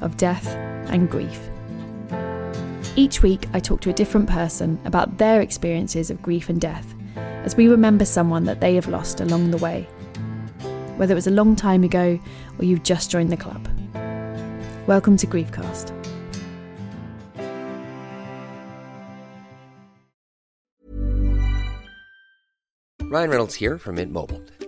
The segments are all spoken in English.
of death and grief. Each week, I talk to a different person about their experiences of grief and death as we remember someone that they have lost along the way, whether it was a long time ago or you've just joined the club. Welcome to Griefcast. Ryan Reynolds here from Mint Mobile.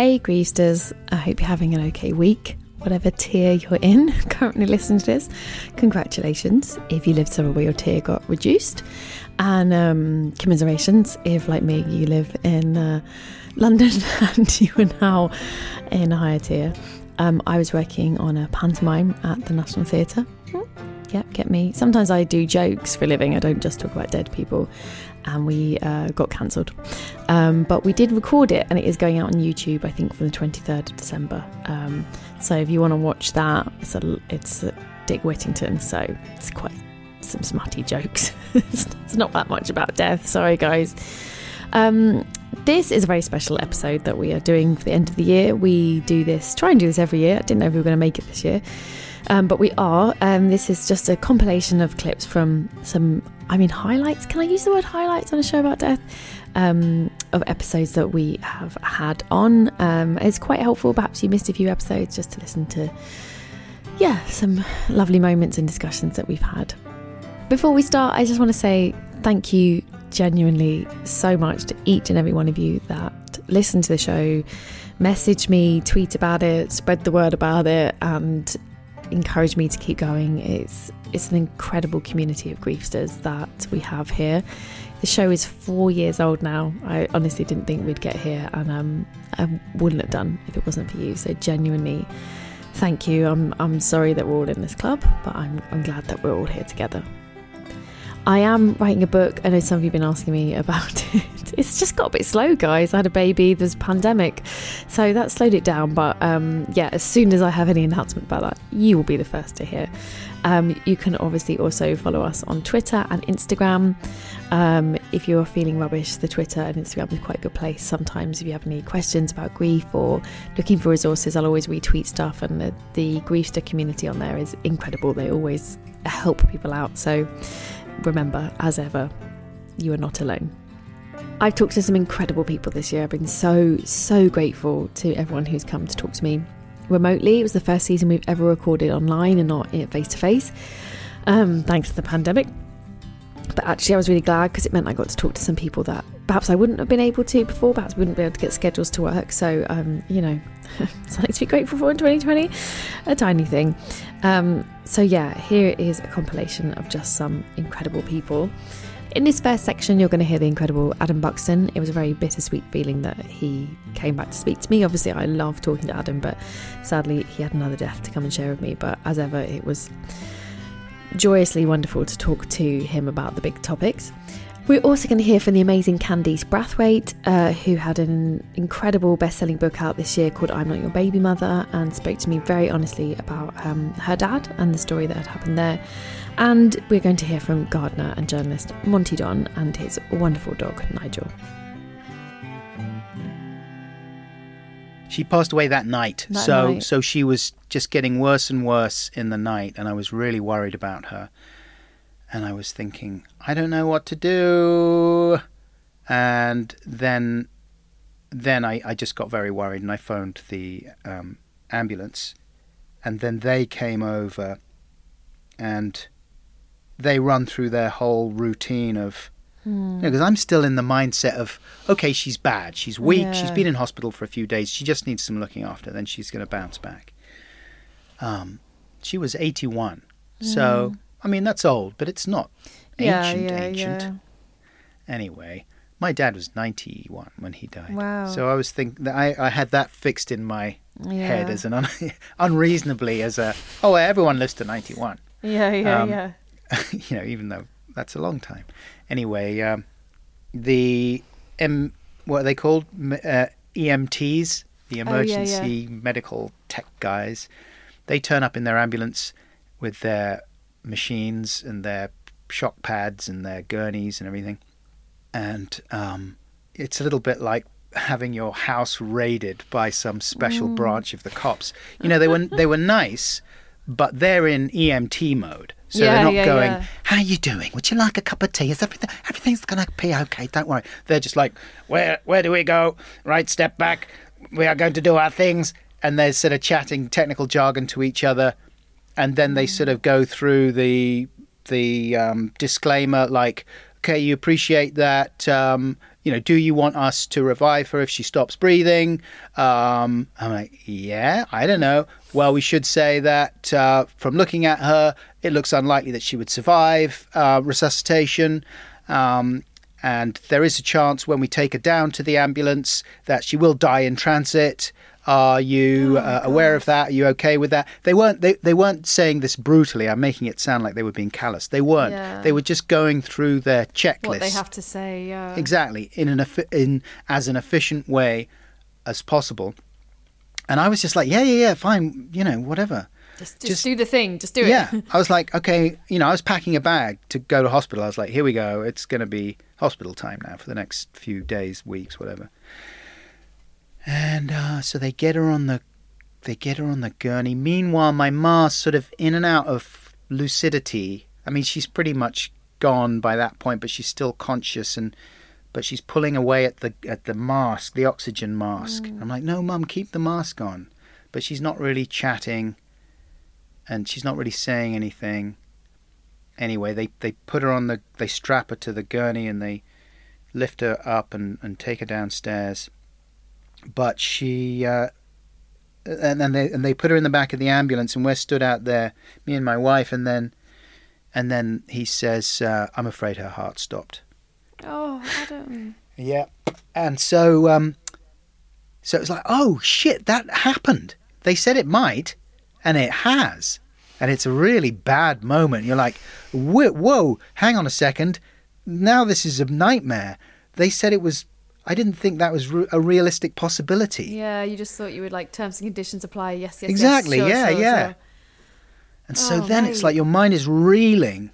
Hey, Griefsters. I hope you're having an okay week. Whatever tier you're in, currently listening to this, congratulations if you lived somewhere where your tier got reduced. And um, commiserations if, like me, you live in uh, London and you are now in a higher tier. Um, I was working on a pantomime at the National Theatre. Hmm, Yep, get me. Sometimes I do jokes for a living. I don't just talk about dead people. And we uh, got cancelled. Um, but we did record it and it is going out on YouTube, I think, from the 23rd of December. Um, so if you want to watch that, it's, a, it's uh, Dick Whittington. So it's quite some smutty jokes. it's not that much about death. Sorry, guys. Um, this is a very special episode that we are doing for the end of the year. We do this, try and do this every year. I didn't know if we were going to make it this year. Um, but we are. Um, this is just a compilation of clips from some, I mean, highlights. Can I use the word highlights on a show about death? Um, of episodes that we have had on. Um, it's quite helpful. Perhaps you missed a few episodes just to listen to, yeah, some lovely moments and discussions that we've had. Before we start, I just want to say thank you genuinely so much to each and every one of you that listen to the show, message me, tweet about it, spread the word about it, and encourage me to keep going. It's it's an incredible community of griefsters that we have here. The show is four years old now. I honestly didn't think we'd get here, and um, I wouldn't have done if it wasn't for you. So genuinely, thank you. I'm I'm sorry that we're all in this club, but I'm I'm glad that we're all here together. I am writing a book. I know some of you have been asking me about it. It's just got a bit slow, guys. I had a baby, there's a pandemic, so that slowed it down. But um, yeah, as soon as I have any announcement about that, you will be the first to hear. Um, you can obviously also follow us on Twitter and Instagram. Um, if you're feeling rubbish, the Twitter and Instagram is quite a good place. Sometimes, if you have any questions about grief or looking for resources, I'll always retweet stuff, and the, the Griefster community on there is incredible. They always help people out. So remember, as ever, you are not alone. I've talked to some incredible people this year. I've been so, so grateful to everyone who's come to talk to me remotely. It was the first season we've ever recorded online and not face to face, thanks to the pandemic. But actually, I was really glad because it meant I got to talk to some people that perhaps I wouldn't have been able to before, perhaps wouldn't be able to get schedules to work. So, um, you know, something to be grateful for in 2020, a tiny thing. Um, so, yeah, here is a compilation of just some incredible people. In this first section, you're going to hear the incredible Adam Buxton. It was a very bittersweet feeling that he came back to speak to me. Obviously, I love talking to Adam, but sadly, he had another death to come and share with me. But as ever, it was joyously wonderful to talk to him about the big topics. We're also going to hear from the amazing Candice Brathwaite, uh, who had an incredible best selling book out this year called I'm Not Your Baby Mother and spoke to me very honestly about um, her dad and the story that had happened there. And we're going to hear from gardener and journalist Monty Don and his wonderful dog, Nigel. She passed away that night. That so night. so she was just getting worse and worse in the night and I was really worried about her. And I was thinking, I don't know what to do. And then then I, I just got very worried and I phoned the um, ambulance, and then they came over, and they run through their whole routine of because I'm still in the mindset of okay, she's bad, she's weak, she's been in hospital for a few days, she just needs some looking after, then she's going to bounce back. Um, she was 81, so I mean that's old, but it's not ancient, ancient. Anyway, my dad was 91 when he died. Wow. So I was thinking that I, I had that fixed in my head as an un- unreasonably as a oh everyone lives to 91 Yeah, yeah, Um, yeah. you know, even though that's a long time. Anyway, um, the M, what are they called? Uh, EMTs, the Oh, yeah, yeah. emergency medical tech guys. They turn up in their ambulance with their machines and their shock pads and their gurneys and everything. And um, it's a little bit like having your house raided by some special Mm. branch of the cops. You know, they were they were nice, but they're in EMT mode. So Yeah, they're not yeah, going, yeah. "How are you doing? Would you like a cup of tea? Is everything everything's gonna be okay? Don't worry." They're just like, "Where where do we go? Right, step back. We are going to do our things." And they're sort of chatting technical jargon to each other, and then they sort of go through the the um, disclaimer like, "Okay, you appreciate that." Um, you know, do you want us to revive her if she stops breathing? Um, I'm like, yeah, I don't know. Well, we should say that uh, from looking at her, it looks unlikely that she would survive uh, resuscitation. Um, and there is a chance when we take her down to the ambulance that she will die in transit. Are you Oh uh, aware of that? Are you okay with that? They weren't. They, they weren't saying this brutally. I'm making it sound like they were being callous. They weren't. Yeah. They were just going through their checklist. What they have to say, yeah. Exactly, in an in as an efficient way as possible. And I was just like, yeah, yeah, yeah, fine, you know, whatever. Just, just, just- do the thing. Just do it. Yeah, I was like, okay, you know, I was packing a bag to go to hospital. I was like, here we go. It's going to be hospital time now for the next few days, weeks, whatever. And uh, so they get her on the, they get her on the gurney. Meanwhile, my ma's sort of in and out of lucidity. I mean, she's pretty much gone by that point, but she's still conscious and. But she's pulling away at the at the mask, the oxygen mask. I'm like, no, mum, keep the mask on. But she's not really chatting and she's not really saying anything. Anyway, they, they put her on the they strap her to the gurney and they lift her up and, and take her downstairs. But she uh, and then they and they put her in the back of the ambulance and we're stood out there, me and my wife, and then and then he says, uh, "I'm afraid her heart stopped." Oh, Adam. Yeah. And so um so it was like, oh shit, that happened. They said it might, and it has. And it's a really bad moment. You're like, whoa, whoa hang on a second. Now this is a nightmare. They said it was. I didn't think that was re- a realistic possibility. Yeah, you just thought you would like terms and conditions apply. Yes, yes, yes. Exactly, Sure, yeah, sure, yeah. sure. And so Oh, then it's like your mind is reeling,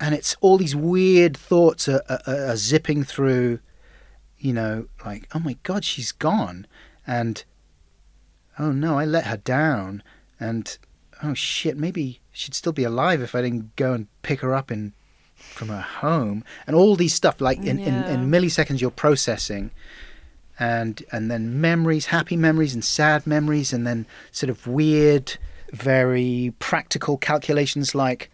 and it's all these weird thoughts are, are, are zipping through. You know, like oh my god, she's gone, and oh no, I let her down, and oh shit, maybe she'd still be alive if I didn't go and pick her up in from her home, and all these stuff like in, in, in milliseconds you're processing. And and then memories, happy memories and sad memories, and then sort of weird, very practical calculations like,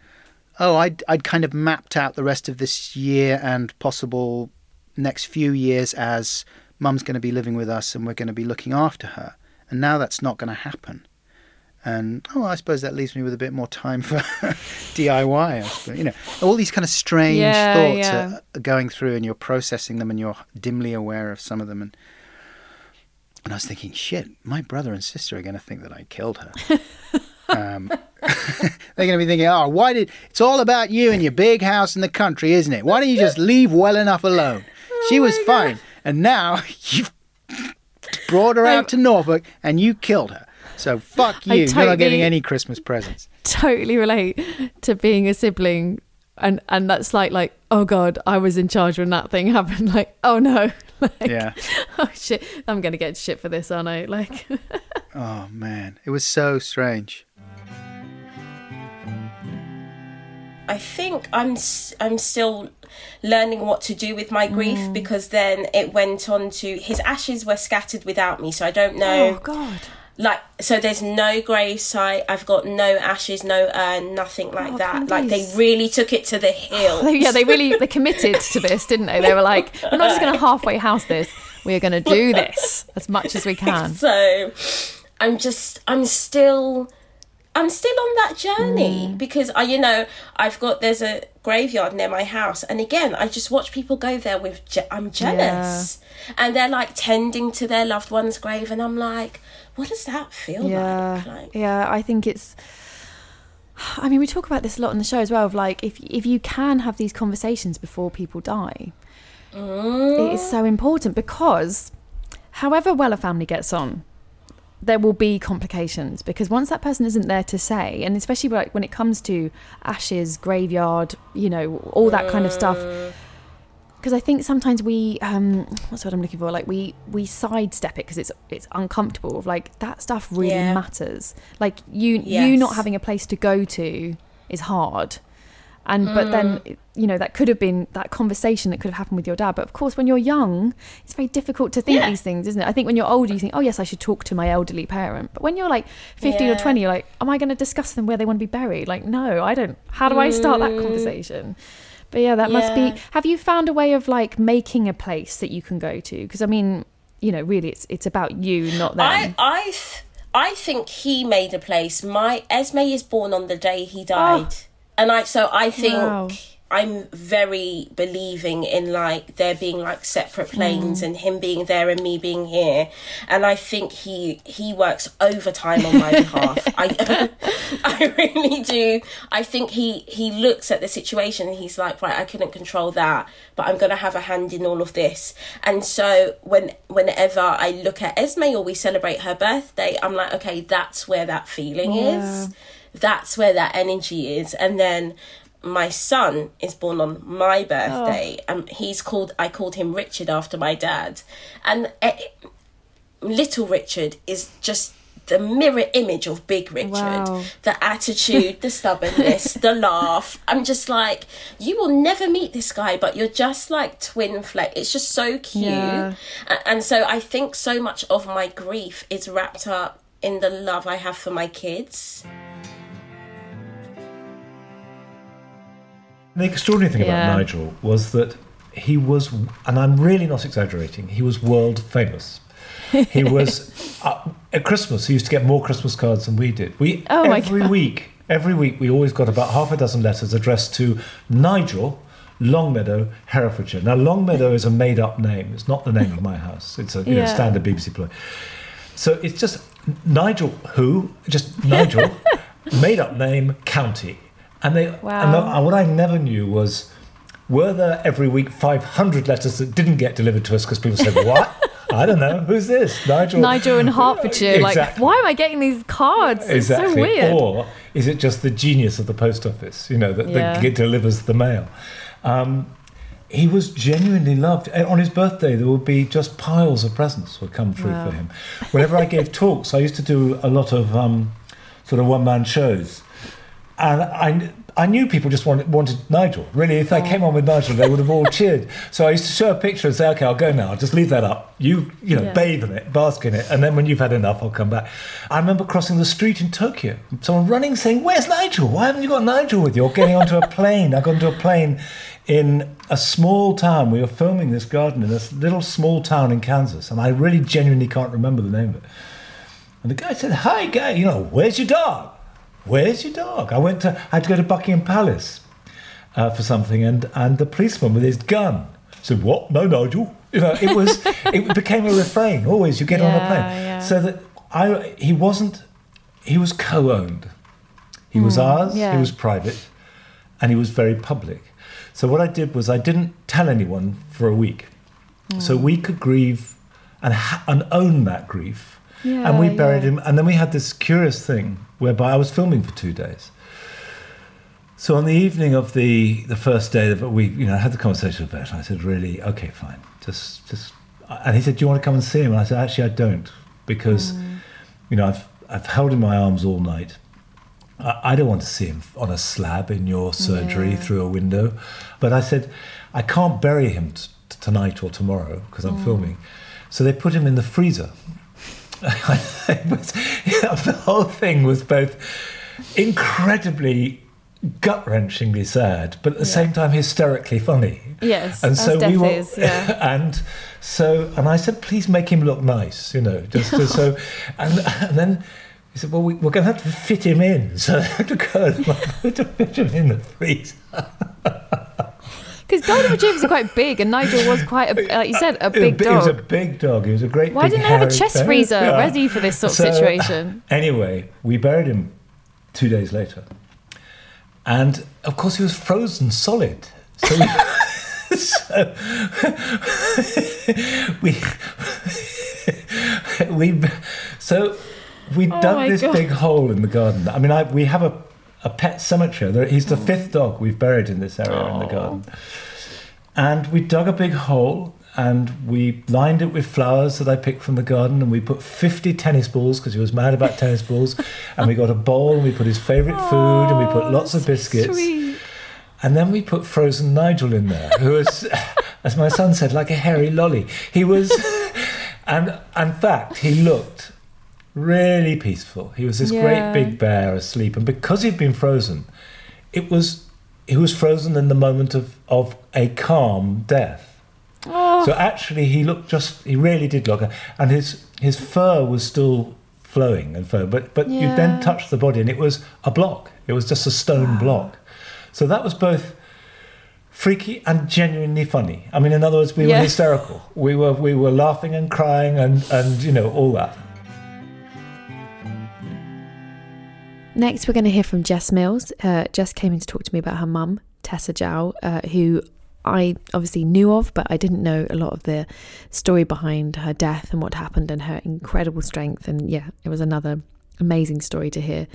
oh, I'd I'd kind of mapped out the rest of this year and possible next few years as mum's going to be living with us and we're going to be looking after her, and now that's not going to happen. And oh, I suppose that leaves me with a bit more time for DIY. Suppose. You know, all these kind of strange Yeah, thoughts yeah. Are, going through, and you're processing them, and you're dimly aware of some of them. And and I was thinking, shit, my brother and sister are going to think that I killed her. um, they're going to be thinking, oh, why did? It's all about you and your big house in the country, isn't it? Why don't you just leave well enough alone? She was fine, and now you've brought her out to Norfolk and you killed her. So fuck you. I You're not getting any Christmas presents. Totally relate to being a sibling, and and that's like like oh god, I was in charge when that thing happened. Like oh no, like, Yeah. oh shit, I'm gonna get shit for this, aren't I? Like Oh man, it was so strange. I think I'm s- I'm still learning what to do with my grief Mm. because then it went on to his ashes were scattered without me, so I don't know. Oh God. Like so, there's no grave site. I've got no ashes, no urn, nothing like Oh, that. Like they really took it to the hill. Yeah, they really they committed to this, didn't they? They were like, we're not just going to halfway house this. We are going to do this as much as we can. so i'm just i'm still i'm still on that journey Mm. because i you know i've got there's a graveyard near my house and again i just watch people go there with je- i'm jealous and they're like tending to their loved one's grave and i'm like what does that feel Yeah, like like yeah. I think it's. I mean, we talk about this a lot on the show as well. Of like, if if you can have these conversations before people die, it is oh. so important because, however well a family gets on, there will be complications because once that person isn't there to say, and especially like when it comes to ashes, graveyard, you know, all that kind of stuff. Uh. Because I think sometimes we, um, what's what I'm looking for? Like we we sidestep it because it's it's uncomfortable. Of like that stuff really Yeah. matters. Like you you not having a place to go to is hard. And but then you know that could have been that conversation that could have happened with your dad. But of course, when you're young, it's very difficult to think Yeah. these things, isn't it? I think when you're older, you think, oh yes, I should talk to my elderly parent. But when you're like 15 or 20, you're like, am I going to discuss them where they want to be buried? Like, no, I don't. How do I start that conversation? But yeah, that must be. Have you found a way of like making a place that you can go to? Because I mean, you know, really, it's it's about you, not them. I I th- I think he made a place. My Esme is born on the day he died, ah. and I so I think Wow. I'm very believing in like there being like separate planes mm. and him being there and me being here, and I think he he works overtime on my behalf. I I really do. I think he he looks at the situation and he's like, right, I couldn't control that, but I'm gonna have a hand in all of this. And so when whenever I look at Esme or we celebrate her birthday, I'm like, okay, that's where that feeling is. That's where that energy is. And then my son is born on my birthday and he's called I called him Richard after my dad. And eh, little Richard is just the mirror image of big Richard. Wow. The attitude, the stubbornness, the laugh. I'm just like, you will never meet this guy, but you're just like twin flame. It's just so cute. Yeah. And so I think so much of my grief is wrapped up in the love I have for my kids. The extraordinary thing Yeah. about Nigel was that he was, and I'm really not exaggerating, he was world famous. He was uh, at Christmas. He used to get more Christmas cards than we did. We Oh every week, every week, we always got about half a dozen letters addressed to Nigel, Longmeadow, Herefordshire. Now, Longmeadow is a made-up name. It's not the name of my house. It's a you know, standard BBC ploy. So it's just Nigel who, just Nigel, made up name, county. And they and Wow. the- what I never knew was were there every week 500 letters that didn't get delivered to us because people said, What? I don't know. Who's this? Nigel. Nigel in Herefordshire, like, Exactly. why am I getting these cards? It's Exactly. so weird. Or is it just the genius of the post office, you know, that, Yeah. that delivers the mail? Um, he was genuinely loved. And on his birthday, there would be just piles of presents would come through Wow. for him. Whenever I gave talks, I used to do a lot of um, sort of one man shows. And I, I knew people just wanted, wanted Nigel. Really, if I oh. came on with Nigel, they would have all cheered. So I used to show a picture and say, "Okay, I'll go now. I'll just leave that up. You, you know, Yeah. bathe in it, bask in it, and then when you've had enough, I'll come back." I remember crossing the street in Tokyo, someone running saying, "Where's Nigel? Why haven't you got Nigel with you?" Or getting onto a plane. I got onto a plane in a small town. We were filming this garden in this little small town in Kansas, and I really genuinely can't remember the name of it. And the guy said, "Hi, guy. You know, where's your dog? Where's your dog?" I went to. I had to go to Buckingham Palace uh, for something, and and the policeman with his gun said, "What? No, Nigel." You know, it was. it became a refrain. Always, you get on a plane. yeah. So that I, he wasn't. He was co-owned. He was ours. yeah. He was private, and he was very public. So what I did was I didn't tell anyone for a week, so we could grieve and ha- and own that grief. And we buried yeah. him. And then we had this curious thing whereby I was filming for two days. So on the evening of the the first day that we you know had the conversation with Bert, and I said, "Really, okay, fine, just just." And he said, "Do you want to come and see him?" And I said, "Actually, I don't, because mm. you know I've I've held him in my arms all night, I, I don't want to see him on a slab in your surgery Yeah. through a window. But I said, I can't bury him t- tonight or tomorrow because I'm mm. filming. So they put him in the freezer. Was- the whole thing was both incredibly gut wrenchingly sad, but at the same time hysterically funny. Yes, and so we were, is, yeah. and so, and I said, please make him look nice, you know, just, just so, and and then. He said, "Well, we, we're going to have to fit him in, so I had to go to fit him in the freezer." Because golden retrievers are quite big, and Nigel was quite, a, like you said, a big He was a dog. big dog. He was a great. Why didn't they have a chest bear. freezer Yeah. ready for this sort of So, situation? Uh, anyway, we buried him two days later, and of course he was frozen solid. So we, so we, we so we Oh dug this God. big hole in the garden. I mean, I, we have a a pet cemetery. He's the hmm. fifth dog we've buried in this area in the garden. And we dug a big hole and we lined it with flowers that I picked from the garden and we put 50 tennis balls because he was mad about tennis balls. And we got a bowl and we put his favourite food and we put lots of biscuits. Sweet. And then we put frozen Nigel in there, who was, as my son said, like a hairy lolly. He was, and in fact, he looked really peaceful. He was this Yeah. great big bear asleep, and because he'd been frozen, it was he was frozen in the moment of of a calm death. Oh. So actually, he looked just he really did look, and his his fur was still flowing and fur, but but you then touched the body, and it was a block. It was just a stone block. So that was both freaky and genuinely funny. I mean, in other words, we Yeah. were hysterical. We were we were laughing and crying and and you know all that. Next, we're going to hear from Jess Mills. Uh, Jess came in to talk to me about her mum, Tessa Jowell, uh, who I obviously knew of, but I didn't know a lot of the story behind her death and what happened and her incredible strength. And yeah, it was another amazing story to hear.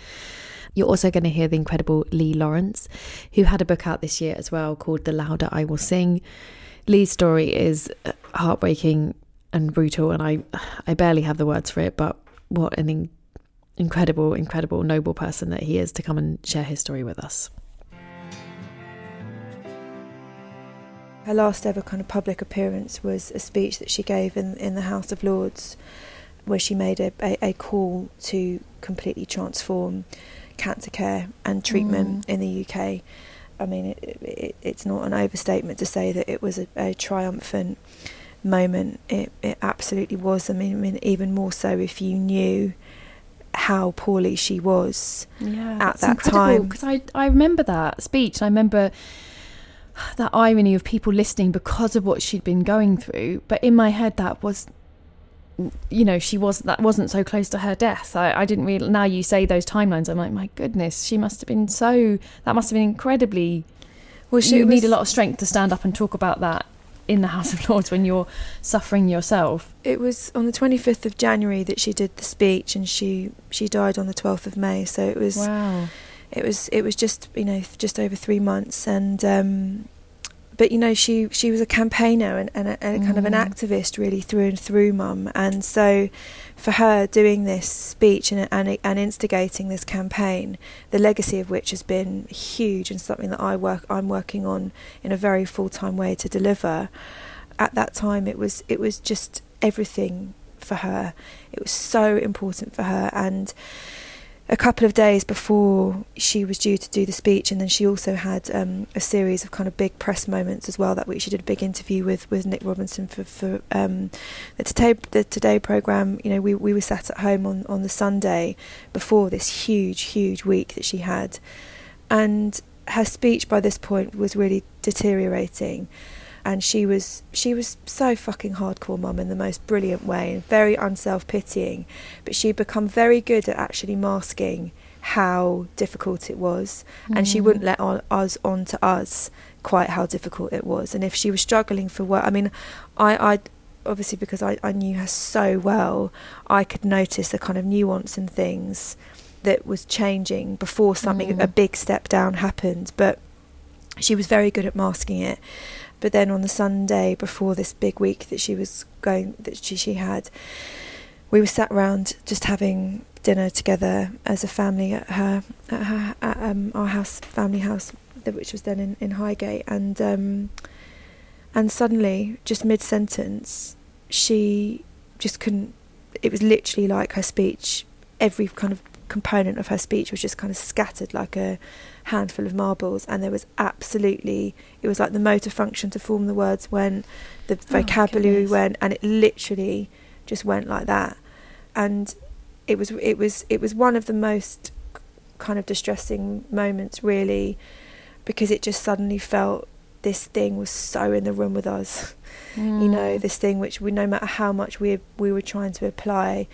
You're also going to hear the incredible Lee Lawrence, who had a book out this year as well called The Louder I Will Sing. Lee's story is uh, heartbreaking and brutal, and I, I barely have the words for it, but what an incredible, incredible, noble person that he is to come and share his story with us. Her last ever kind of public appearance was a speech that she gave in, in the House of Lords, where she made a, a, a call to completely transform cancer care and treatment mm. in the UK. I mean, it, it, it's not an overstatement to say that it was a, a triumphant moment. It, it absolutely was. I mean, I mean, even more so if you knew how poorly she was Yeah, at that time. because I I remember that speech. I remember that irony of people listening because of what she'd been going through. But in my head, that was, you know, she was that wasn't so close to her death. I, I didn't really. Now you say those timelines, I'm like, my goodness, she must have been so. That must have been incredibly. Well, she you was, need a lot of strength to stand up and talk about that in the House of Lords when you're suffering yourself. It was on the 25th of January that she did the speech, and she she died on the 12th of May. So it was Wow. it was it was just you know just over three months, and um, but you know she she was a campaigner and, and, a, and a kind of an Mm. activist really through and through, mum. And so for her doing this speech and, and and instigating this campaign, the legacy of which has been huge and something that I work I'm working on in a very full time way to deliver. At that time, it was it was just everything for her. It was so important for her, and a couple of days before she was due to do the speech, and then she also had um, a series of kind of big press moments as well. That week, she did a big interview with, with Nick Robinson for for um, the Today the Today program. You know, we we were sat at home on on the Sunday before this huge huge week that she had, and her speech by this point was really deteriorating and she was she was so fucking hardcore mum in the most brilliant way and very unself-pitying. But she'd become very good at actually masking how difficult it was. And she wouldn't mm. let on, us on to us quite how difficult it was. And if she was struggling for work i mean i i obviously because I, I knew her so well i could notice the kind of nuance in things that was changing before something a mm. big step down happened. But she was very good at masking it but then on the Sunday before this big week that she was going that she, she had we were sat round just having dinner together as a family at her at her at um, our house family house which was then in, in Highgate. And um, and suddenly just mid sentence she just couldn't it was literally like her speech every kind of component of her speech was just kind of scattered like a handful of marbles and there was absolutely it was like the motor function to form the words went the Oh, vocabulary goodness. went and it literally just went like that and it was it was it was one of the most kind of distressing moments really because it just suddenly felt this thing was so in the room with us you Mm. know this thing which we no matter how much we we were trying to apply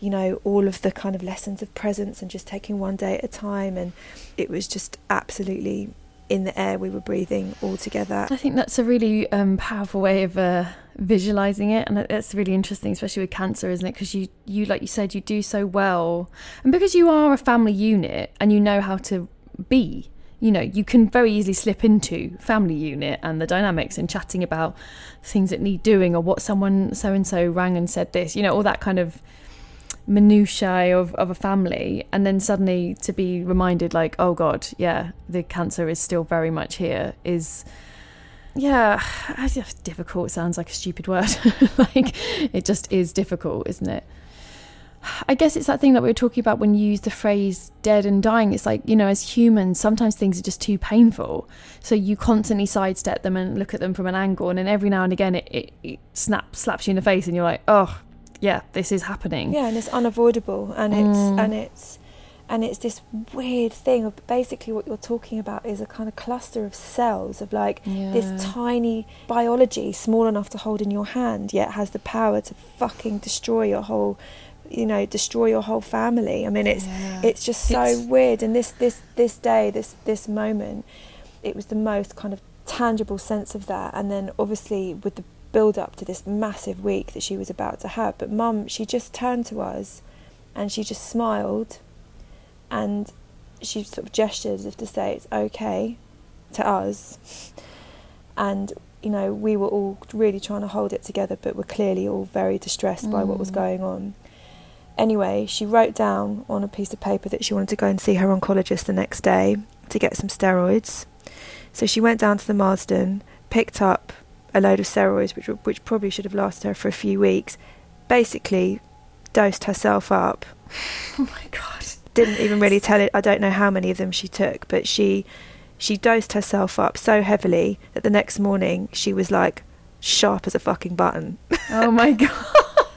you know all of the kind of lessons of presence and just taking one day at a time and it was just absolutely in the air we were breathing all together I think that's a really um, powerful way of uh, visualizing it, and that's really interesting, especially with cancer, isn't it? Because you, you, like you said, you do so well, and because you are a family unit and you know how to be. You know, you can very easily slip into family unit and the dynamics and chatting about things that need doing or what someone so and so rang and said this. You know, all that kind of minutiae of, of a family and then suddenly to be reminded like oh god yeah the cancer is still very much here is yeah difficult sounds like a stupid word like it just is difficult isn't it I guess it's that thing that we were talking about when you use the phrase dead and dying. It's like, you know, as humans, sometimes things are just too painful. So you constantly sidestep them and look at them from an angle. And then every now and again, it, it, it snaps, slaps you in the face and you're like, oh, yeah, this is happening. yeah and it's unavoidable and it's Mm. and it's and it's this weird thing of basically what you're talking about is a kind of cluster of cells of like Yeah. this tiny biology small enough to hold in your hand yet has the power to fucking destroy your whole you know destroy your whole family i mean it's Yeah. it's just so It's- weird and this this this day this this moment it was the most kind of tangible sense of that and then obviously with the build up to this massive week that she was about to have. But mum she just turned to us and she just smiled and she sort of gestured as if to say it's okay to us. And you know we were all really trying to hold it together but were clearly all very distressed by what was Mm. going on. Anyway she wrote down on a piece of paper that she wanted to go and see her oncologist the next day to get some steroids. So she went down to the marsden picked up a load of steroids which, which probably should have lasted her for a few weeks basically dosed herself up Oh my God. didn't even really tell it. I don't know how many of them she took, but she she dosed herself up so heavily that the next morning she was like sharp as a fucking button. Oh my God.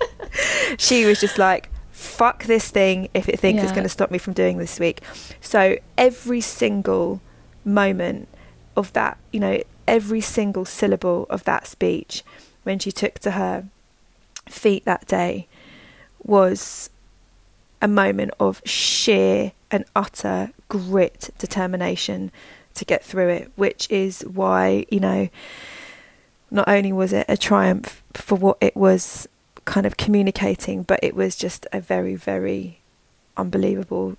she was just like fuck this thing if it thinks it's going to stop me from doing this week. So every single moment of that, you know, every single syllable of that speech when she took to her feet that day was a moment of sheer and utter grit determination to get through it, which is why, you know, not only was it a triumph for what it was kind of communicating, but it was just a very, very unbelievable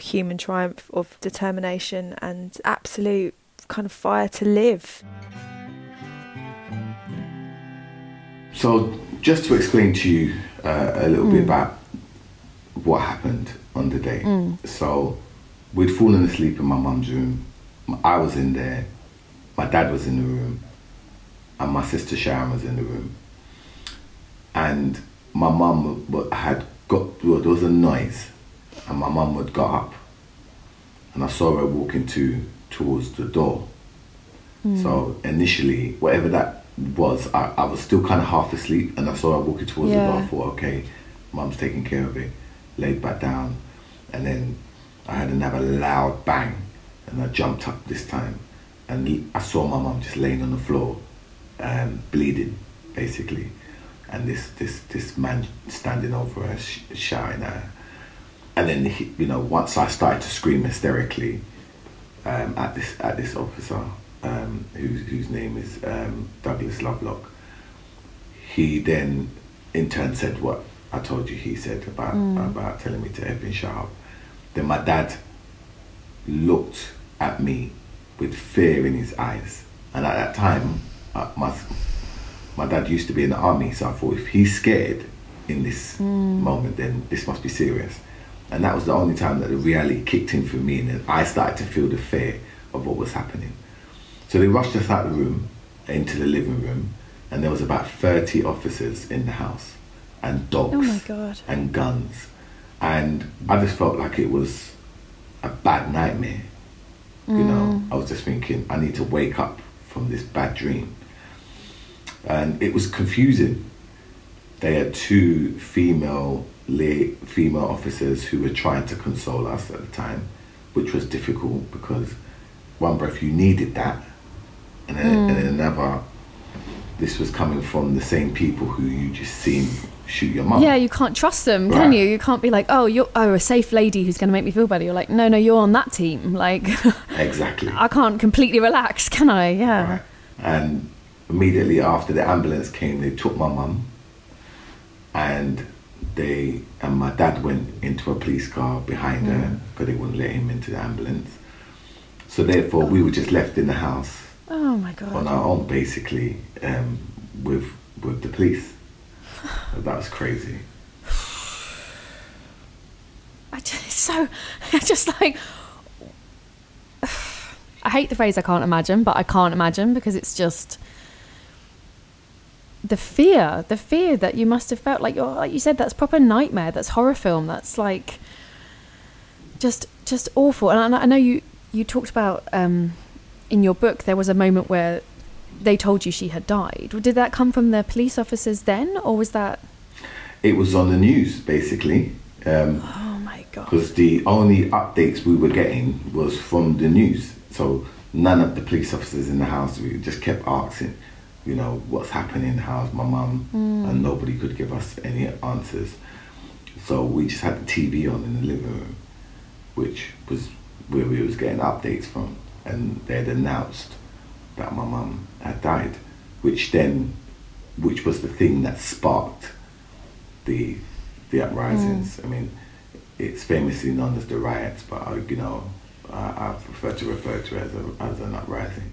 human triumph of determination and absolute kind of fire to live. So, just to explain to you uh, a little bit about what happened on the day. So, we'd fallen asleep in my mum's room. I was in there. My dad was in the room, and my sister Sharon was in the room. And my mum had got well, there was a noise, and my mum had got up, and I saw her walking to towards the door. So initially, whatever that was, I, I was still kind of half asleep, and I saw her walking towards the door. I thought, okay, mum's taking care of it. Laid back down, and then I heard another loud bang, and I jumped up this time, and I saw my mum just laying on the floor, um, bleeding, basically, and this this this man standing over her, sh- shouting at her. And then, he, you know, once I started to scream hysterically um, at this at this officer, um, whose whose name is um, Douglas Lovelock, he then in turn said what I told you he said about about telling me to effing shut up. Then my dad looked at me with fear in his eyes, and at that time, uh, my my dad used to be in the army, so I thought if he's scared, in this moment, then this must be serious. And that was the only time that the reality kicked in for me, and then I started to feel the fear of what was happening. So they rushed us out of the room into the living room, and there was about 30 officers in the house, and dogs, Oh and guns. And I just felt like it was a bad nightmare. You know, mm. I was just thinking, I need to wake up from this bad dream. And it was confusing. They had two female la- female officers who were trying to console us at the time, which was difficult because one breath you needed that, and then, and then hmm. another, this was coming from the same people who you just seen shoot your mum. Yeah, you can't trust them, can you? You can't be like, oh, you're oh a safe lady who's going to make me feel better. You're like, no, no, you're on that team. Like, Exactly. I can't completely relax, can I? Yeah. Right. And immediately after the ambulance came, they took my mum, and they and my dad went into a police car behind her because they wouldn't let him into the ambulance. So therefore, we were just left in the house Oh my god. on our own, basically, um, with with the police. that was crazy. I just so I just like I hate the phrase I can't imagine, but I can't imagine because it's just the fear, the fear that you must have felt like you're like you said that's proper nightmare, that's horror film, that's like just just awful. And I, I know you you talked about um in your book there was a moment where they told you she had died. Did that come from the police officers then or was that It was on the news, basically. Um, Oh my god. because the only updates we were getting was from the news. So none of the police officers in the house, we just kept asking, you know, what's happening, how's my mum, and mm. nobody could give us any answers. So we just had the TV on in the living room, which was where we was getting updates from, and they had announced that my mum had died, which then, which was the thing that sparked the the uprisings. Mm. I mean, it's famously known as the riots, but I, you know, I, I prefer to refer to it as, a, as an uprising.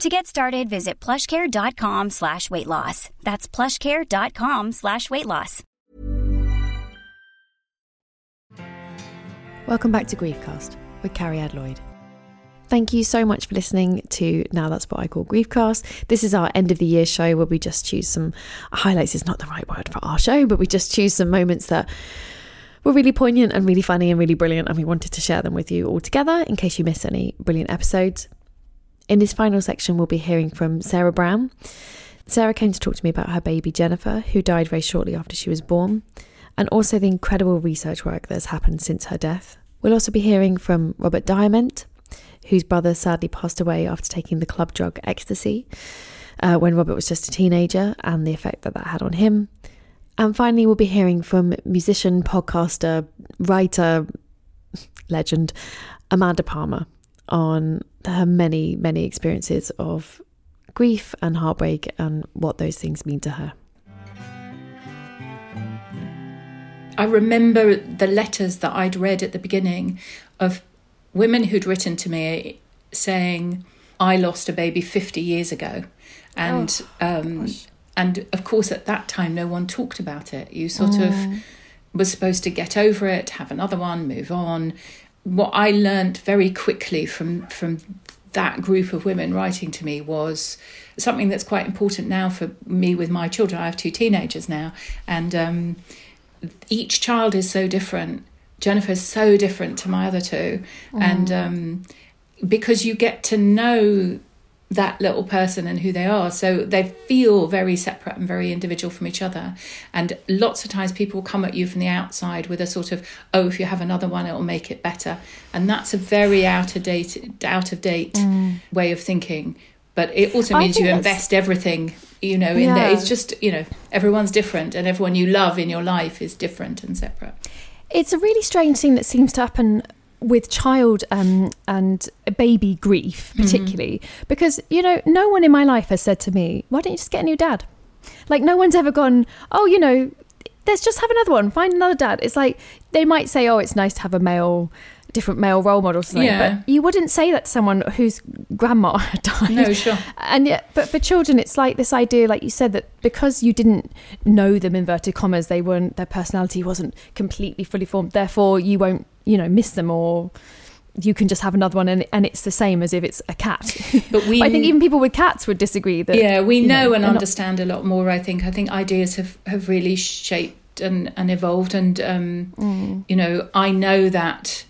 To get started, visit plushcare.com slash weight loss. That's plushcare.com slash weight loss. Welcome back to Griefcast with Cariad Lloyd. Thank you so much for listening to Now That's What I Call Griefcast. This is our end of the year show where we just choose some highlights, is not the right word for our show, but we just choose some moments that were really poignant and really funny and really brilliant, and we wanted to share them with you all together in case you missed any brilliant episodes. In this final section, we'll be hearing from Sarah Brown. Sarah came to talk to me about her baby Jennifer, who died very shortly after she was born, and also the incredible research work that's happened since her death. We'll also be hearing from Robert Diamond, whose brother sadly passed away after taking the club drug ecstasy uh, when Robert was just a teenager, and the effect that that had on him. And finally, we'll be hearing from musician, podcaster, writer, legend Amanda Palmer on her many, many experiences of grief and heartbreak and what those things mean to her. I remember the letters that I'd read at the beginning of women who'd written to me saying, I lost a baby 50 years ago. And um, and of course at that time no one talked about it. You sort of was supposed to get over it, have another one, move on. What I learned very quickly from from that group of women writing to me was something that's quite important now for me with my children. I have two teenagers now, and um, each child is so different. Jennifer is so different to my other two, Mm. and um, because you get to know that little person and who they are. So they feel very separate and very individual from each other. And lots of times people come at you from the outside with a sort of, oh, if you have another one, it'll make it better. And that's a very out of date, out of date Mm. way of thinking. But it also means you invest everything, you know, in there. It's just, you know, everyone's different and everyone you love in your life is different and separate. It's a really strange thing that seems to happen with child um, and baby grief, Mm-hmm. particularly because you know no one in my life has said to me, "Why don't you just get a new dad?" Like no one's ever gone, "Oh, you know, let's just have another one, find another dad." It's like they might say, "Oh, it's nice to have a male." Different male role models. Yeah. but you wouldn't say that to someone whose grandma died. No, sure. And yet, but for children, it's like this idea, like you said, that because you didn't know them, inverted commas, they weren't, their personality wasn't completely fully formed. Therefore, you won't, you know, miss them or you can just have another one and, and it's the same as if it's a cat. But we I think even people with cats would disagree that. yeah we you know, and they're not- understand a lot more i think i think ideas have have really shaped and and evolved and um Mm. you know i know that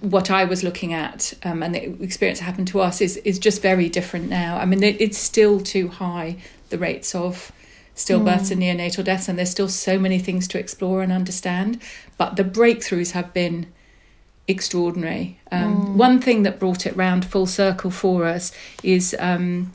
what i was looking at um, and the experience that happened to us is is just very different now. I mean it, it's still too high the rates of stillbirths and neonatal deaths and there's still so many things to explore and understand but the breakthroughs have been extraordinary. Um, One thing that brought it round full circle for us is um,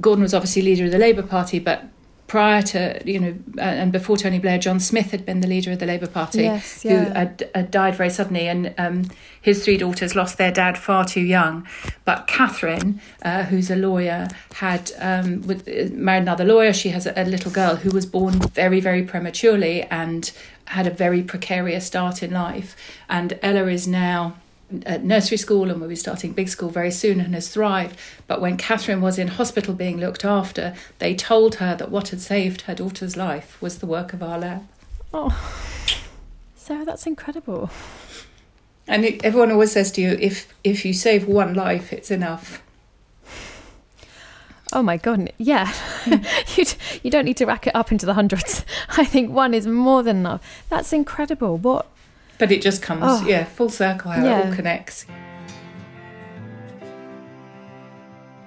Gordon was obviously leader of the Labour Party, but prior to you know uh, and before Tony Blair, John Smith had been the leader of the Labour Party, Yes, who had, had died very suddenly, and um, his three daughters lost their dad far too young. But Catherine, uh, who's a lawyer, had um, with, uh, married another lawyer. She has a, a little girl who was born very very prematurely and had a very precarious start in life. And Ella is now at nursery school and will be starting big school very soon and has thrived. But when Catherine was in hospital being looked after, they told her that what had saved her daughter's life was the work of our lab. Oh, Sarah, that's incredible. And it, everyone always says to you, if if you save one life, it's enough. Oh my god, yeah. you, you don't need to rack it up into the hundreds. I think one is more than enough. That's incredible. What? But it just comes, Oh. yeah, full circle how it all connects.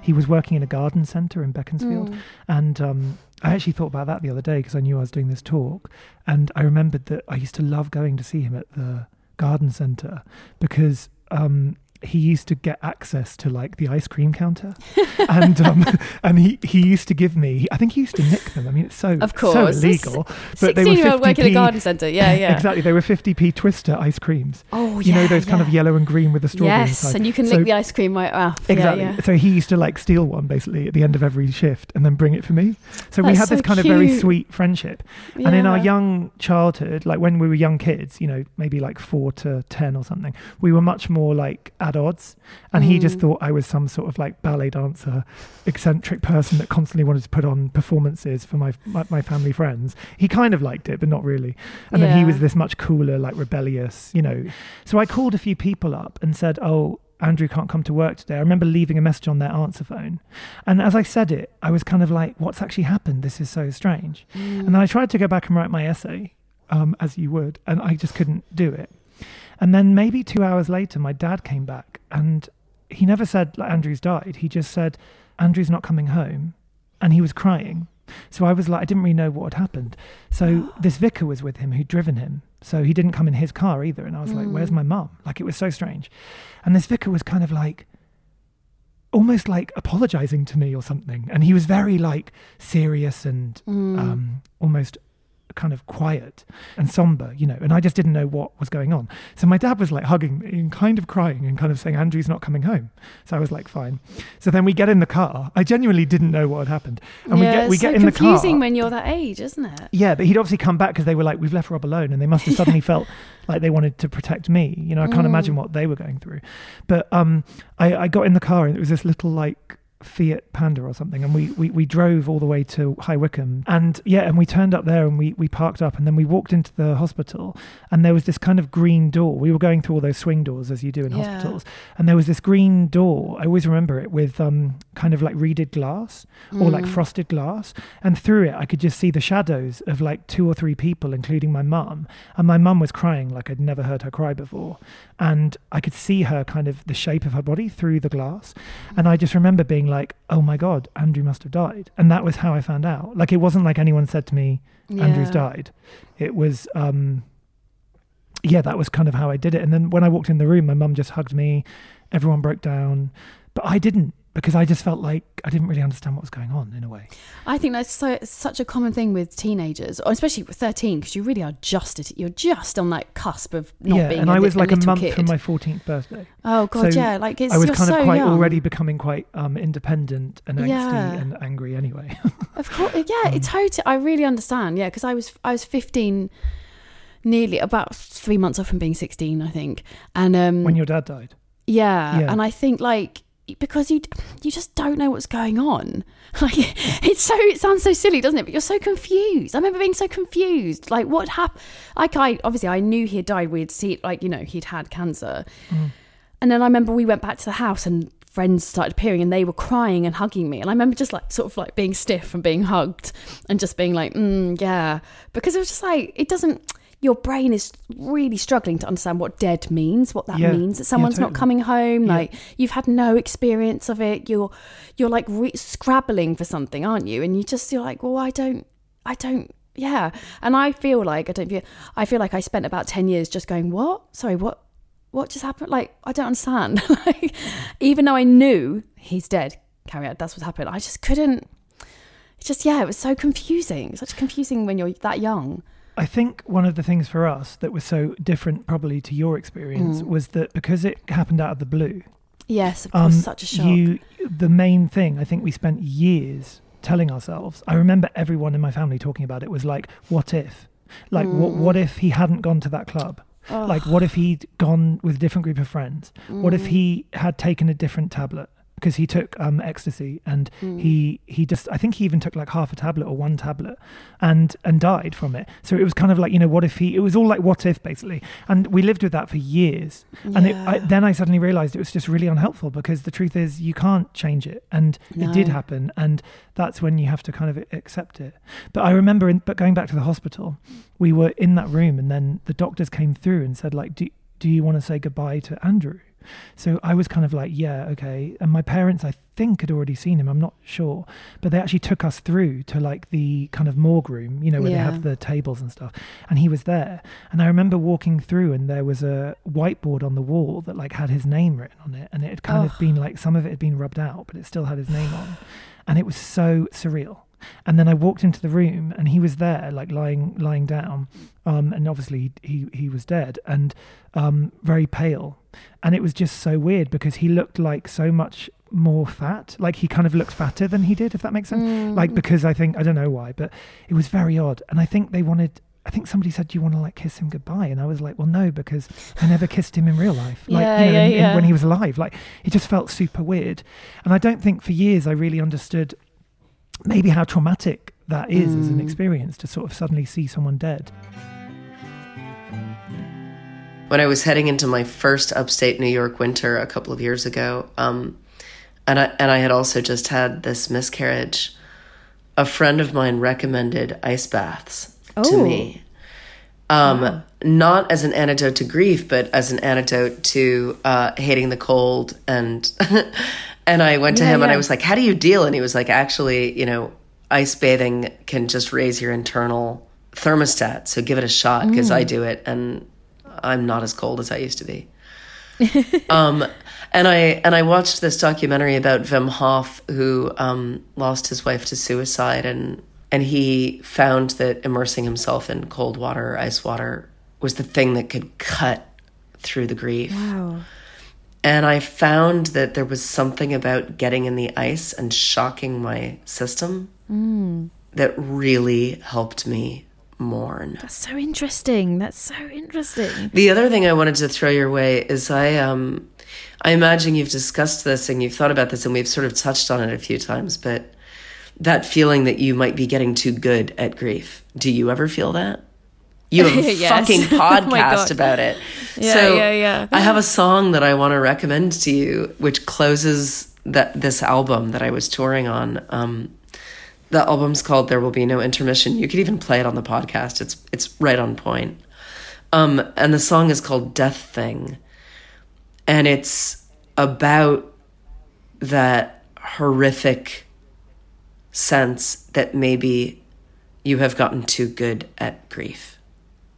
He was working in a garden centre in Beaconsfield, Mm. and um, I actually thought about that the other day because I knew I was doing this talk, and I remembered that I used to love going to see him at the garden centre because um, he used to get access to like the ice cream counter, and um, and he he used to give me. I think he used to nick them. I mean, it's so Of course. so illegal. But they were Sixteen-year-old working at a garden centre. Yeah, yeah. exactly. They were 50p Twister ice creams. Oh, you know yeah, those kind of yellow and green with the strawberry Yes, inside. and you can So- lick the ice cream right off. Exactly. Yeah, yeah. So he used to like steal one basically at the end of every shift and then bring it for me. So we That's had this so kind of very sweet friendship. And in our young childhood, like when we were young kids, you know, maybe like four to 10 or something, we were much more like at odds. And he just Mm. thought I was some sort of like ballet dancer, eccentric person that constantly wanted to put on performances for my, my, my family friends. He kind of liked it, but not really. And then he was this much cooler, like rebellious, you know. So I called a few people up and said, oh, Andrew can't come to work today. I remember leaving a message on their answer phone. And as I said it, I was kind of like, what's actually happened? This is so strange. And then I tried to go back and write my essay, um, as you would, and I just couldn't do it. And then maybe two hours later, my dad came back and he never said, like, Andrew's died. He just said, Andrew's not coming home. And he was crying. So I was like, I didn't really know what had happened. So this vicar was with him who'd driven him. So he didn't come in his car either. And I was like, where's my mum? Like, it was so strange. And this vicar was kind of like, almost like apologizing to me or something. And he was very like serious and um, almost kind of quiet and somber, you know. And I just didn't know what was going on. So my dad was like hugging me and kind of crying and kind of saying, Andrew's not coming home. So I was like, fine. So then we get in the car. I genuinely didn't know what had happened. And we get we get so in the car. It's confusing when you're that age, isn't it? Yeah, but he'd obviously come back because they were like, we've left Rob alone. And they must have suddenly felt like they wanted to protect me. You know, I can't Mm. imagine what they were going through. But um, I, I got in the car and it was this little like Fiat Panda or something, and we, we, we drove all the way to High Wycombe. And yeah, and we turned up there and we, we parked up, and then we walked into the hospital, and there was this kind of green door. We were going through all those swing doors as you do in Yeah. hospitals, and there was this green door. I always remember it with um, kind of like reeded glass or like Mm. frosted glass, and through it I could just see the shadows of like two or three people, including my mum. And my mum was crying like I'd never heard her cry before, and I could see her kind of the shape of her body through the glass. And I just remember being like, "Oh my god, Andrew must have died," and that was how I found out. Like it wasn't like anyone said to me, "Andrew's died." It was. um yeah, that was kind of how I did it. And then when I walked in the room, my mum just hugged me. Everyone broke down, but I didn't because I just felt like I didn't really understand what was going on in a way. I think that's so such a common thing with teenagers, or especially with thirteen, because you really are just at, you're just on that cusp of not yeah, being. and a I was like a, little month kid. from my 14th birthday. Oh, God, yeah, like, it's- I was kind so of quite young. already becoming quite um, independent and angsty Yeah. and angry anyway. Of course, yeah, Um, it's totally. I really understand. Yeah, because I was I was fifteen, nearly about three months off from being sixteen, I think. And um, when your dad died. yeah, Yeah. and I think like because you you just don't know what's going on. Like it's so it sounds so silly, doesn't it? But you're so confused. I remember being so confused. Like what happened? Like I obviously I knew he had died. We'd see like you know he'd had cancer. And then I remember we went back to the house and friends started appearing and they were crying and hugging me. And I remember just like sort of like being stiff and being hugged and just being like, mm, yeah. Because it was just like, it doesn't, your brain is really struggling to understand what dead means, what that Yeah. means. That Yeah, someone's not coming home. Yeah. Like you've had no experience of it. You're, you're like re- scrabbling for something, aren't you? And you just, you're like, well, I don't, I don't, yeah. And I feel like, I don't feel, I feel like I spent about 10 years just going, what? Sorry, what? what just happened? Like, I don't understand. like, even though I knew he's dead, carry out, that's what happened. I just couldn't. It's just, yeah, it was so confusing. Such confusing when you're that young. I think one of the things for us that was so different, probably to your experience, Mm. was that because it happened out of the blue. Yes, of course, such a shock. Um, You, the main thing I think we spent years telling ourselves. I remember everyone in my family talking about it. Was like, what if? Like, what? Mm. What if he hadn't gone to that club? Like, what if he'd gone with a different group of friends? What if Mm. he had taken a different tablet? Because he took um, ecstasy and Mm. he he just I think he even took like half a tablet or one tablet and and died from it. So it was kind of like you know what if he it was all like what if basically, and we lived with that for years. And it, I, then I suddenly realized it was just really unhelpful because the truth is you can't change it, and it did happen, and that's when you have to kind of accept it. But I remember, in, but going back to the hospital, we were in that room, and then the doctors came through and said like, do do you want to say goodbye to Andrew? So I was kind of like, yeah, okay. And my parents, I think, had already seen him. I'm not sure, but they actually took us through to like the kind of morgue room, you know, where they have the tables and stuff. And he was there. And I remember walking through, and there was a whiteboard on the wall that like had his name written on it, and it had kind Oh. of been like some of it had been rubbed out, but it still had his name on, and it was so surreal. And then I walked into the room, and he was there, like lying lying down, um, and obviously he he was dead and um, very pale, and it was just so weird because he looked like so much more fat, like he kind of looked fatter than he did, if that makes sense. Like Mm. because I think I don't know why, but it was very odd, and I think they wanted. I think somebody said, "Do you want to like kiss him goodbye?" And I was like, "Well, no, because I never kissed him in real life, like Yeah, you know, yeah, in- in- yeah. when he was alive. Like it just felt super weird." And I don't think for years I really understood maybe how traumatic that is as an Mm. experience to sort of suddenly see someone dead. when I was heading into my first upstate New York winter a couple of years ago, um, and I and I had also just had this miscarriage. A friend of mine recommended ice baths to Oh. me, um, not as an antidote to grief, but as an antidote to uh, hating the cold. And and I went to Yeah, him and I was like, "How do you deal?" And he was like, "Actually, you know, ice bathing can just raise your internal thermostat, so give it a shot because Mm. I do it and I'm not as cold as I used to be." um, and I and I watched this documentary about Wim Hof, who um, lost his wife to suicide, and and he found that immersing himself in cold water or ice water was the thing that could cut through the grief. Wow. And I found that there was something about getting in the ice and shocking my system Mm. that really helped me mourn. That's so interesting. That's so interesting. The other thing I wanted to throw your way is I um I imagine you've discussed this and you've thought about this, and we've sort of touched on it a few times, but that feeling that you might be getting too good at grief. Do you ever feel that? You have a Yes. fucking Oh podcast God. about it. Yeah, so yeah, yeah. I have a song that I want to recommend to you, which closes that this album that I was touring on. Um, the album's called "There Will Be No Intermission." You could even play it on the podcast. It's it's right on point. Um, and the song is called "Death Thing," and it's about that horrific sense that maybe you have gotten too good at grief.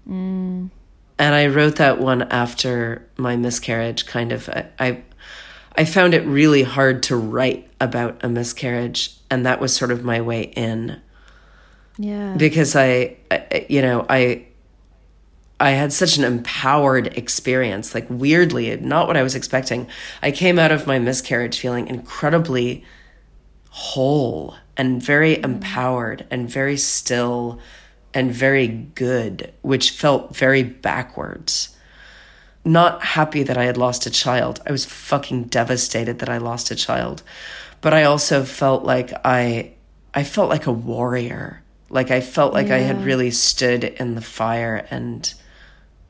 Mm. And I wrote that one after my miscarriage. Kind of, I, I, I found it really hard to write about a miscarriage, and that was sort of my way in Yeah. because I, I, you know, I, I had such an empowered experience. Like weirdly, not what I was expecting. I came out of my miscarriage feeling incredibly whole and very empowered and very still and very good, which felt very backwards. Not happy that I had lost a child. I was fucking devastated that I lost a child. But I also felt like I I felt like a warrior. Like I felt like I had really stood in the fire and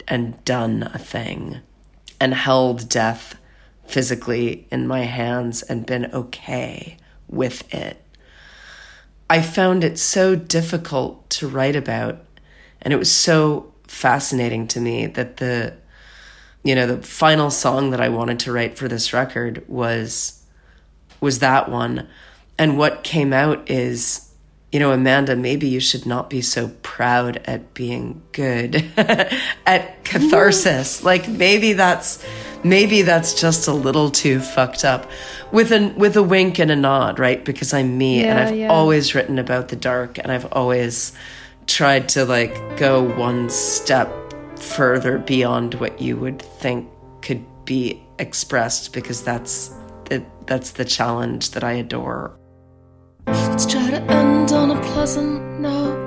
and done a thing and held death physically in my hands and been okay with it. I found it so difficult to write about and it was so fascinating to me that the you know the final song that I wanted to write for this record was was that one. And what came out is you know Amanda maybe you should not be so proud at being good at catharsis mm. like maybe that's maybe that's just a little too fucked up with a with a wink and a nod right because I'm me and I've yeah. always written about the dark and I've always tried to like go one step further beyond what you would think could be expressed because that's the, that's the challenge that I adore. Let's try to end on a pleasant note.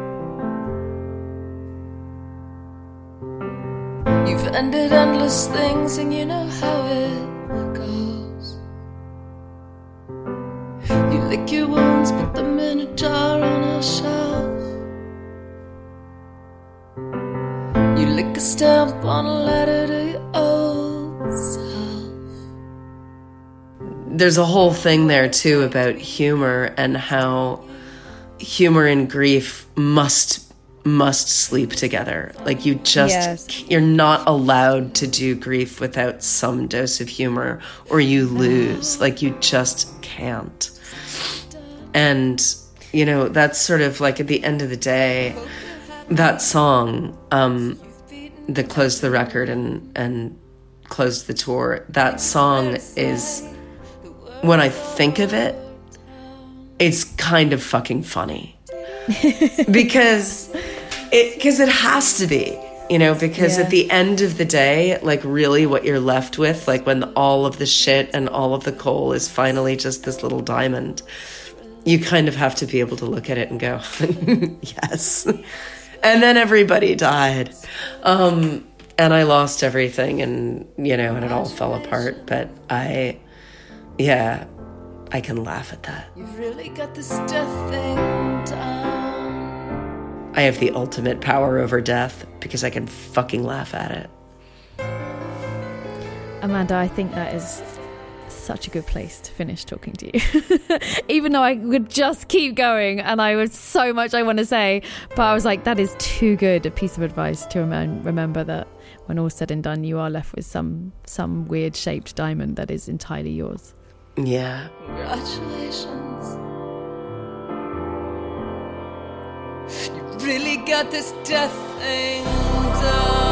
You've ended endless things, and you know how it goes. You lick your wounds, put them in a jar on a shelf. You lick a stamp on a letter to your old self. There's a whole thing there too about humor and how humor and grief must must sleep together. Like you just Yes. you're not allowed to do grief without some dose of humor or you lose. Like you just can't. And you know, that's sort of like at the end of the day that song um that closed the record and and closed the tour. That song is when I think of it, it's kind of fucking funny. because it because it has to be you know because Yeah. at the end of the day like really what you're left with like when all of the shit and all of the coal is finally just this little diamond you kind of have to be able to look at it and go yes and then everybody died um and i lost everything and you know and it all fell apart but i yeah i can laugh at that You've really got this death thing down. I have the ultimate power over death because I can fucking laugh at it. Amanda, I think that is such a good place to finish talking to you. Even though I would just keep going and I would so much I want to say, but I was like, that is too good a piece of advice to remem- remember that when all's said and done, you are left with some some weird shaped diamond that is entirely yours. Yeah. Congratulations. You really got this death thing down.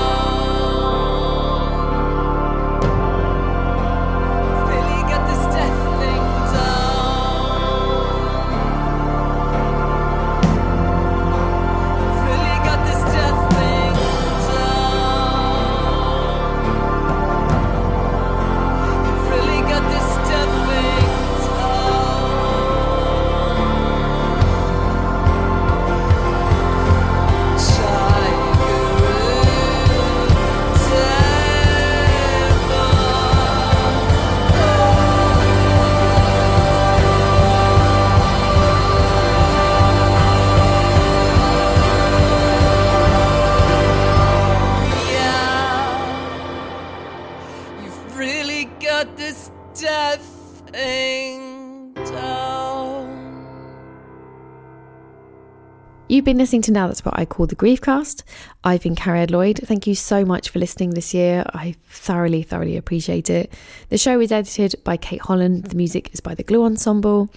Been listening to Now That's What I Call the Griefcast. I've been Cariad Lloyd. Thank you so much for listening this year. I thoroughly, thoroughly appreciate it. The show is edited by Kate Holland. The music is by the Glue Ensemble.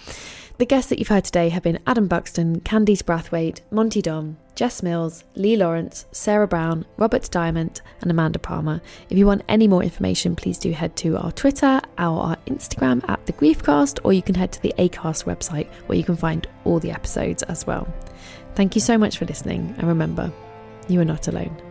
The guests that you've heard today have been Adam Buxton, Candice Brathwaite, Monty Don, Jess Mills, Lee Lawrence, Sarah Brown, Robert Diamond, and Amanda Palmer. If you want any more information, please do head to our Twitter our Instagram at The Griefcast, or you can head to the ACAST website where you can find all the episodes as well. Thank you so much for listening, and remember, you are not alone.